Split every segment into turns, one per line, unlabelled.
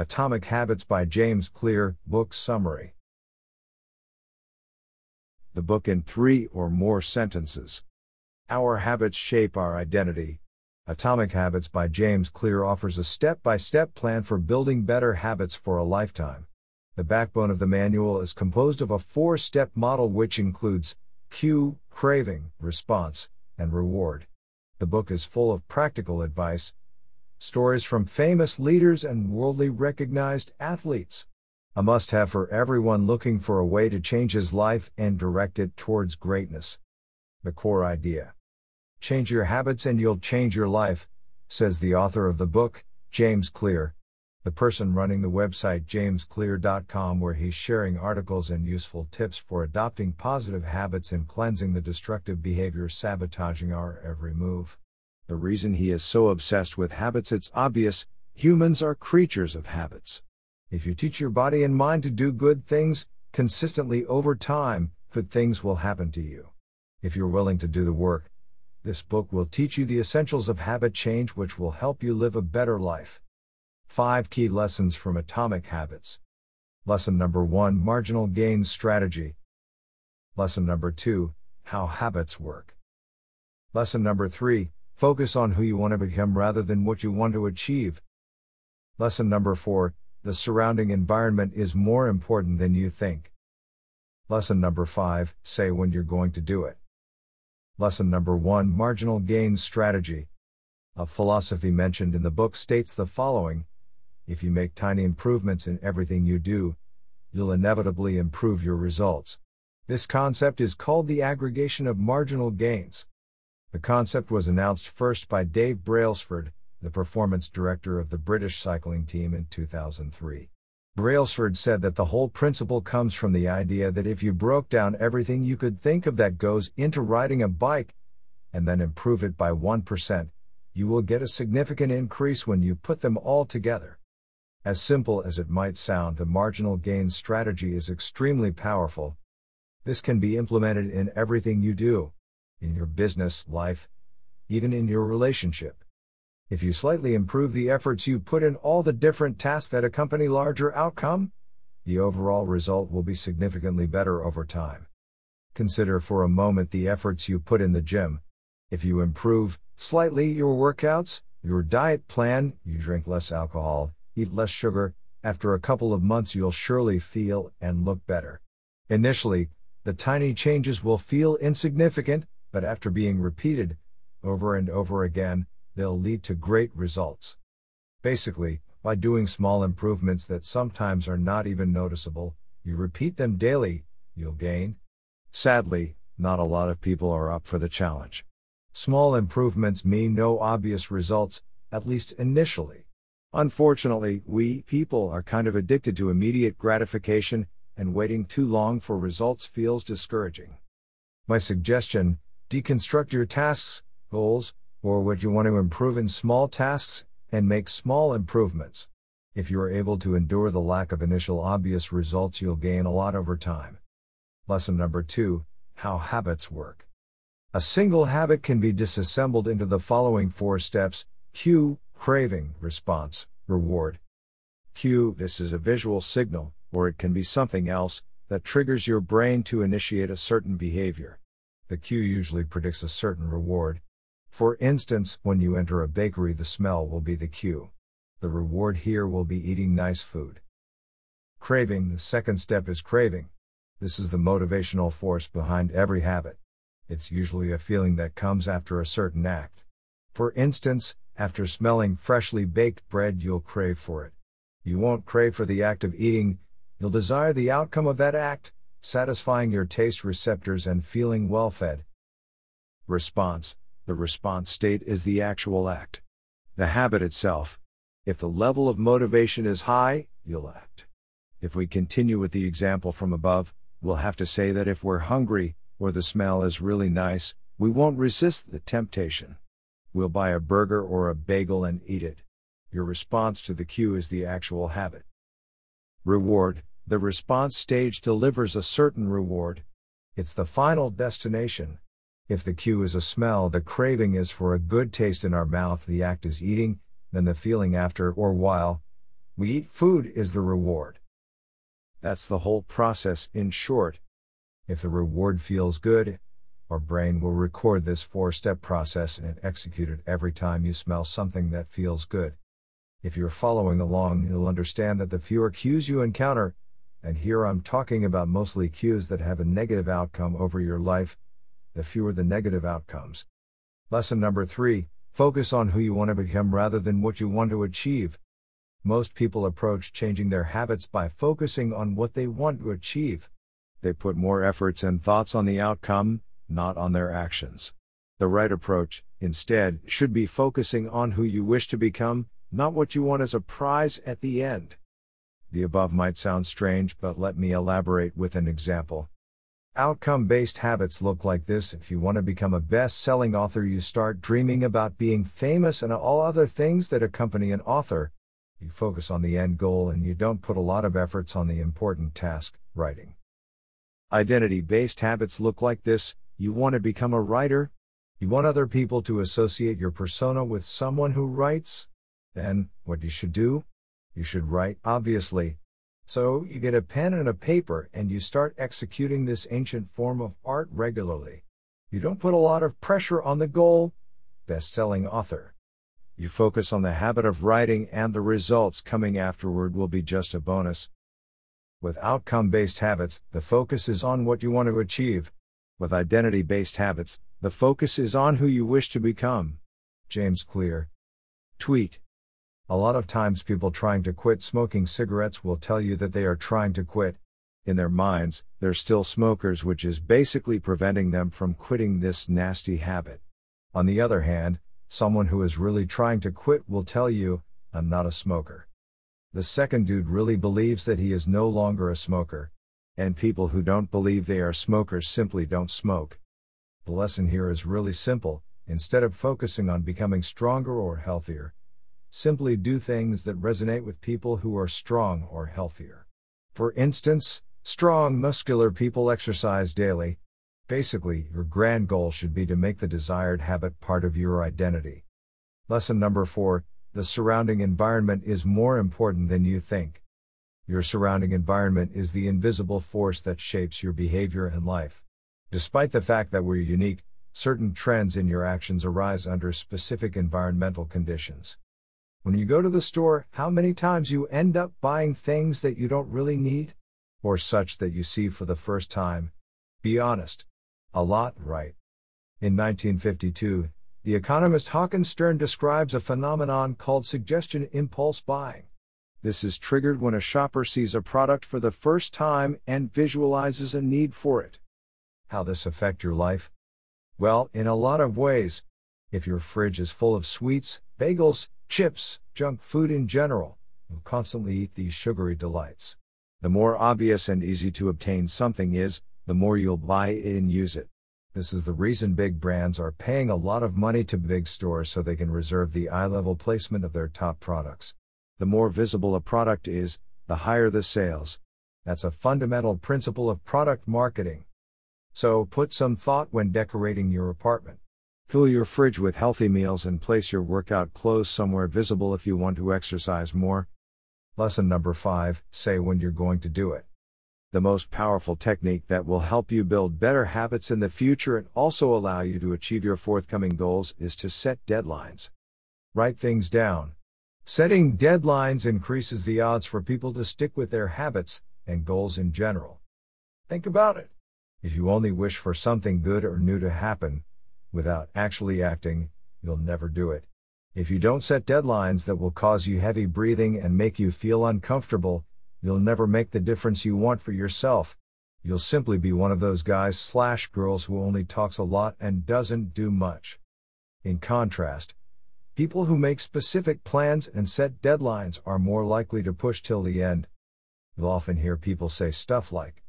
Atomic Habits by James Clear, Book Summary. The book in three or more sentences. Our habits shape our identity. Atomic Habits by James Clear offers a step by step plan for building better habits for a lifetime. The backbone of the manual is composed of a four step model which includes cue, craving, response, and reward. The book is full of practical advice, stories from famous leaders and worldly recognized athletes. A must have for everyone looking for a way to change his life and direct it towards greatness. The core idea Change your habits and you'll change your life, says the author of the book, James Clear the person running the website jamesclear.com where he's sharing articles and useful tips for adopting positive habits and cleansing the destructive behaviors sabotaging our every move. The reason he is so obsessed with habits it's obvious, humans are creatures of habits. If you teach your body and mind to do good things consistently over time, good things will happen to you. If you're willing to do the work, this book will teach you the essentials of habit change which will help you live a better life. 5 Key Lessons from Atomic Habits. Lesson number 1 Marginal Gains Strategy. Lesson number 2 How Habits Work. Lesson number 3 Focus on who you want to become rather than what you want to achieve. Lesson number 4 The surrounding environment is more important than you think. Lesson number 5 Say when you're going to do it. Lesson number 1 Marginal Gains Strategy. A philosophy mentioned in the book states the following if you make tiny improvements in everything you do, you'll inevitably improve your results. This concept is called the aggregation of marginal gains. The concept was announced first by Dave Brailsford, the performance director of the British cycling team in 2003. Brailsford said that the whole principle comes from the idea that if you broke down everything you could think of that goes into riding a bike, and then improve it by 1%, you will get a significant increase when you put them all together. As simple as it might sound, the marginal gains strategy is extremely powerful. This can be implemented in everything you do in your business, life, even in your relationship. If you slightly improve the efforts you put in all the different tasks that accompany larger outcome, the overall result will be significantly better over time. Consider for a moment the efforts you put in the gym. If you improve slightly your workouts, your diet plan, you drink less alcohol, eat less sugar, after a couple of months you'll surely feel and look better. Initially, the tiny changes will feel insignificant, but after being repeated, over and over again, they'll lead to great results. Basically, by doing small improvements that sometimes are not even noticeable, you repeat them daily, you'll gain. Sadly, not a lot of people are up for the challenge. Small improvements mean no obvious results, at least initially. Unfortunately, we people are kind of addicted to immediate gratification, and waiting too long for results feels discouraging. My suggestion deconstruct your tasks, goals, or what you want to improve in small tasks, and make small improvements. If you are able to endure the lack of initial obvious results, you'll gain a lot over time. Lesson number two How habits work. A single habit can be disassembled into the following four steps cue, Craving, response, reward. Cue this is a visual signal, or it can be something else, that triggers your brain to initiate a certain behavior. The cue usually predicts a certain reward. For instance, when you enter a bakery, the smell will be the cue. The reward here will be eating nice food. Craving, the second step is craving. This is the motivational force behind every habit. It's usually a feeling that comes after a certain act. For instance, after smelling freshly baked bread, you'll crave for it. You won't crave for the act of eating, you'll desire the outcome of that act, satisfying your taste receptors and feeling well fed. Response The response state is the actual act. The habit itself. If the level of motivation is high, you'll act. If we continue with the example from above, we'll have to say that if we're hungry, or the smell is really nice, we won't resist the temptation. We'll buy a burger or a bagel and eat it. Your response to the cue is the actual habit. Reward The response stage delivers a certain reward. It's the final destination. If the cue is a smell, the craving is for a good taste in our mouth, the act is eating, then the feeling after or while. We eat food is the reward. That's the whole process in short. If the reward feels good, our brain will record this four step process and execute it every time you smell something that feels good. If you're following along, you'll understand that the fewer cues you encounter, and here I'm talking about mostly cues that have a negative outcome over your life, the fewer the negative outcomes. Lesson number three focus on who you want to become rather than what you want to achieve. Most people approach changing their habits by focusing on what they want to achieve. They put more efforts and thoughts on the outcome, not on their actions. The right approach, instead, should be focusing on who you wish to become, not what you want as a prize at the end. The above might sound strange, but let me elaborate with an example. Outcome based habits look like this if you want to become a best selling author, you start dreaming about being famous and all other things that accompany an author. You focus on the end goal and you don't put a lot of efforts on the important task, writing. Identity based habits look like this you want to become a writer? You want other people to associate your persona with someone who writes? Then, what you should do? You should write, obviously. So, you get a pen and a paper and you start executing this ancient form of art regularly. You don't put a lot of pressure on the goal, best selling author. You focus on the habit of writing, and the results coming afterward will be just a bonus. With outcome based habits, the focus is on what you want to achieve. With identity based habits, the focus is on who you wish to become. James Clear. Tweet. A lot of times, people trying to quit smoking cigarettes will tell you that they are trying to quit. In their minds, they're still smokers, which is basically preventing them from quitting this nasty habit. On the other hand, someone who is really trying to quit will tell you, I'm not a smoker. The second dude really believes that he is no longer a smoker. And people who don't believe they are smokers simply don't smoke. The lesson here is really simple instead of focusing on becoming stronger or healthier, Simply do things that resonate with people who are strong or healthier. For instance, strong muscular people exercise daily. Basically, your grand goal should be to make the desired habit part of your identity. Lesson number four the surrounding environment is more important than you think. Your surrounding environment is the invisible force that shapes your behavior and life. Despite the fact that we're unique, certain trends in your actions arise under specific environmental conditions. When you go to the store, how many times you end up buying things that you don't really need? Or such that you see for the first time? Be honest. A lot, right? In 1952, the economist Hawkins Stern describes a phenomenon called suggestion impulse buying. This is triggered when a shopper sees a product for the first time and visualizes a need for it. How this affect your life? Well, in a lot of ways. If your fridge is full of sweets, bagels, chips, junk food in general, will constantly eat these sugary delights. The more obvious and easy to obtain something is, the more you'll buy it and use it. This is the reason big brands are paying a lot of money to big stores so they can reserve the eye level placement of their top products. The more visible a product is, the higher the sales. That's a fundamental principle of product marketing. So put some thought when decorating your apartment. Fill your fridge with healthy meals and place your workout clothes somewhere visible if you want to exercise more. Lesson number 5 Say when you're going to do it. The most powerful technique that will help you build better habits in the future and also allow you to achieve your forthcoming goals is to set deadlines. Write things down. Setting deadlines increases the odds for people to stick with their habits and goals in general. Think about it. If you only wish for something good or new to happen, without actually acting, you'll never do it. If you don't set deadlines that will cause you heavy breathing and make you feel uncomfortable, you'll never make the difference you want for yourself. You'll simply be one of those guys slash girls who only talks a lot and doesn't do much. In contrast, people who make specific plans and set deadlines are more likely to push till the end. You'll often hear people say stuff like,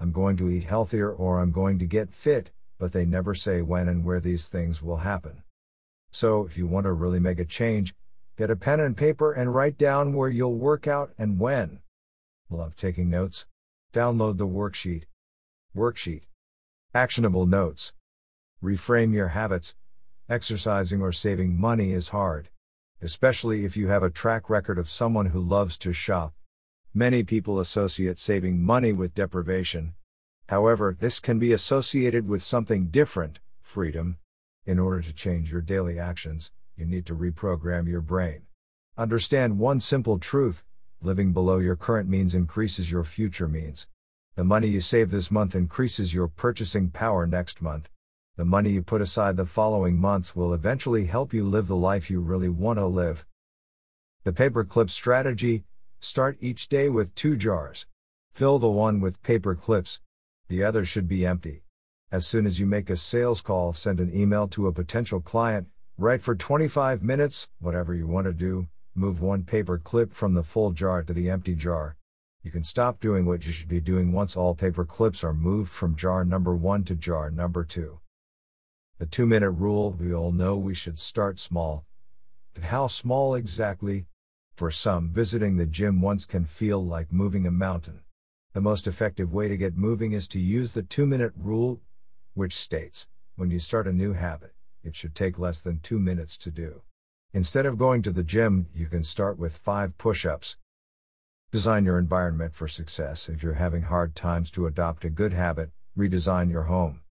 I'm going to eat healthier or I'm going to get fit, but they never say when and where these things will happen. So, if you want to really make a change, get a pen and paper and write down where you'll work out and when. Love taking notes? Download the worksheet. Worksheet. Actionable notes. Reframe your habits. Exercising or saving money is hard. especially if you have a track record of someone who loves to shop. Many people associate saving money with deprivation. However, this can be associated with something different freedom. In order to change your daily actions, you need to reprogram your brain. Understand one simple truth living below your current means increases your future means. The money you save this month increases your purchasing power next month. The money you put aside the following months will eventually help you live the life you really want to live. The paperclip strategy start each day with two jars. Fill the one with paper clips, the other should be empty. As soon as you make a sales call, send an email to a potential client, write for 25 minutes, whatever you want to do, move one paper clip from the full jar to the empty jar, you can stop doing what you should be doing once all paper clips are moved from jar number 1 to jar number 2. The 2 minute rule we all know we should start small. But how small exactly? For some, visiting the gym once can feel like moving a mountain. The most effective way to get moving is to use the 2 minute rule, which states when you start a new habit, it should take less than 2 minutes to do. Instead of going to the gym, you can start with 5 push ups, Design your environment for success. If you're having hard times to adopt a good habit, redesign your home.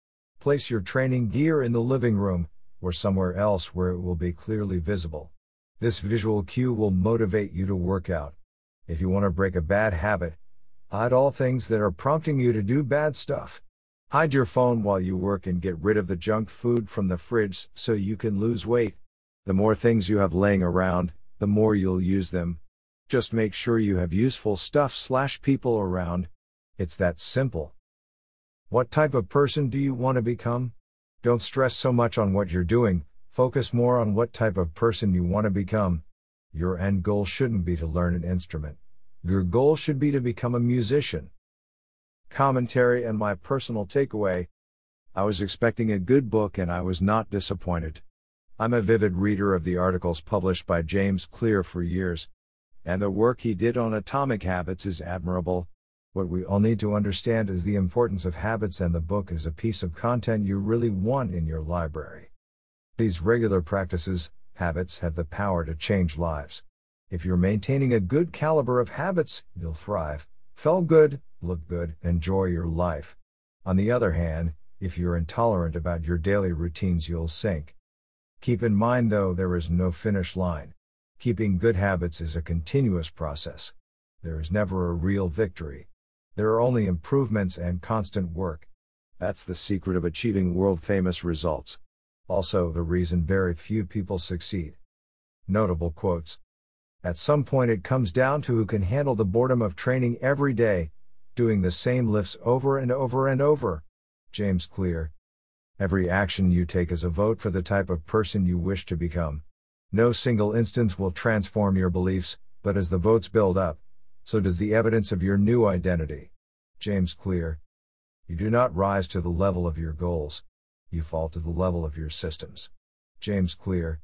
Place your training gear in the living room, or somewhere else where it will be clearly visible. This visual cue will motivate you to work out. If you want to break a bad habit, hide all things that are prompting you to do bad stuff. Hide your phone while you work and get rid of the junk food from the fridge so you can lose weight. The more things you have laying around, the more you'll use them, just make sure you have useful stuff slash people around. It's that simple. What type of person do you want to become? Don't stress so much on what you're doing, focus more on what type of person you want to become. Your end goal shouldn't be to learn an instrument. Your goal should be to become a musician. Commentary and my personal takeaway I was expecting a good book and I was not disappointed. I'm a vivid reader of the articles published by James Clear for years, and the work he did on atomic habits is admirable. What we all need to understand is the importance of habits, and the book is a piece of content you really want in your library. These regular practices, habits, have the power to change lives. If you're maintaining a good caliber of habits, you'll thrive, feel good, look good, enjoy your life. On the other hand, if you're intolerant about your daily routines, you'll sink. Keep in mind though, there is no finish line. Keeping good habits is a continuous process. There is never a real victory. There are only improvements and constant work. That's the secret of achieving world famous results. Also, the reason very few people succeed. Notable quotes. At some point, it comes down to who can handle the boredom of training every day, doing the same lifts over and over and over. James Clear. Every action you take is a vote for the type of person you wish to become. No single instance will transform your beliefs, but as the votes build up, so does the evidence of your new identity. James Clear. You do not rise to the level of your goals, you fall to the level of your systems. James Clear.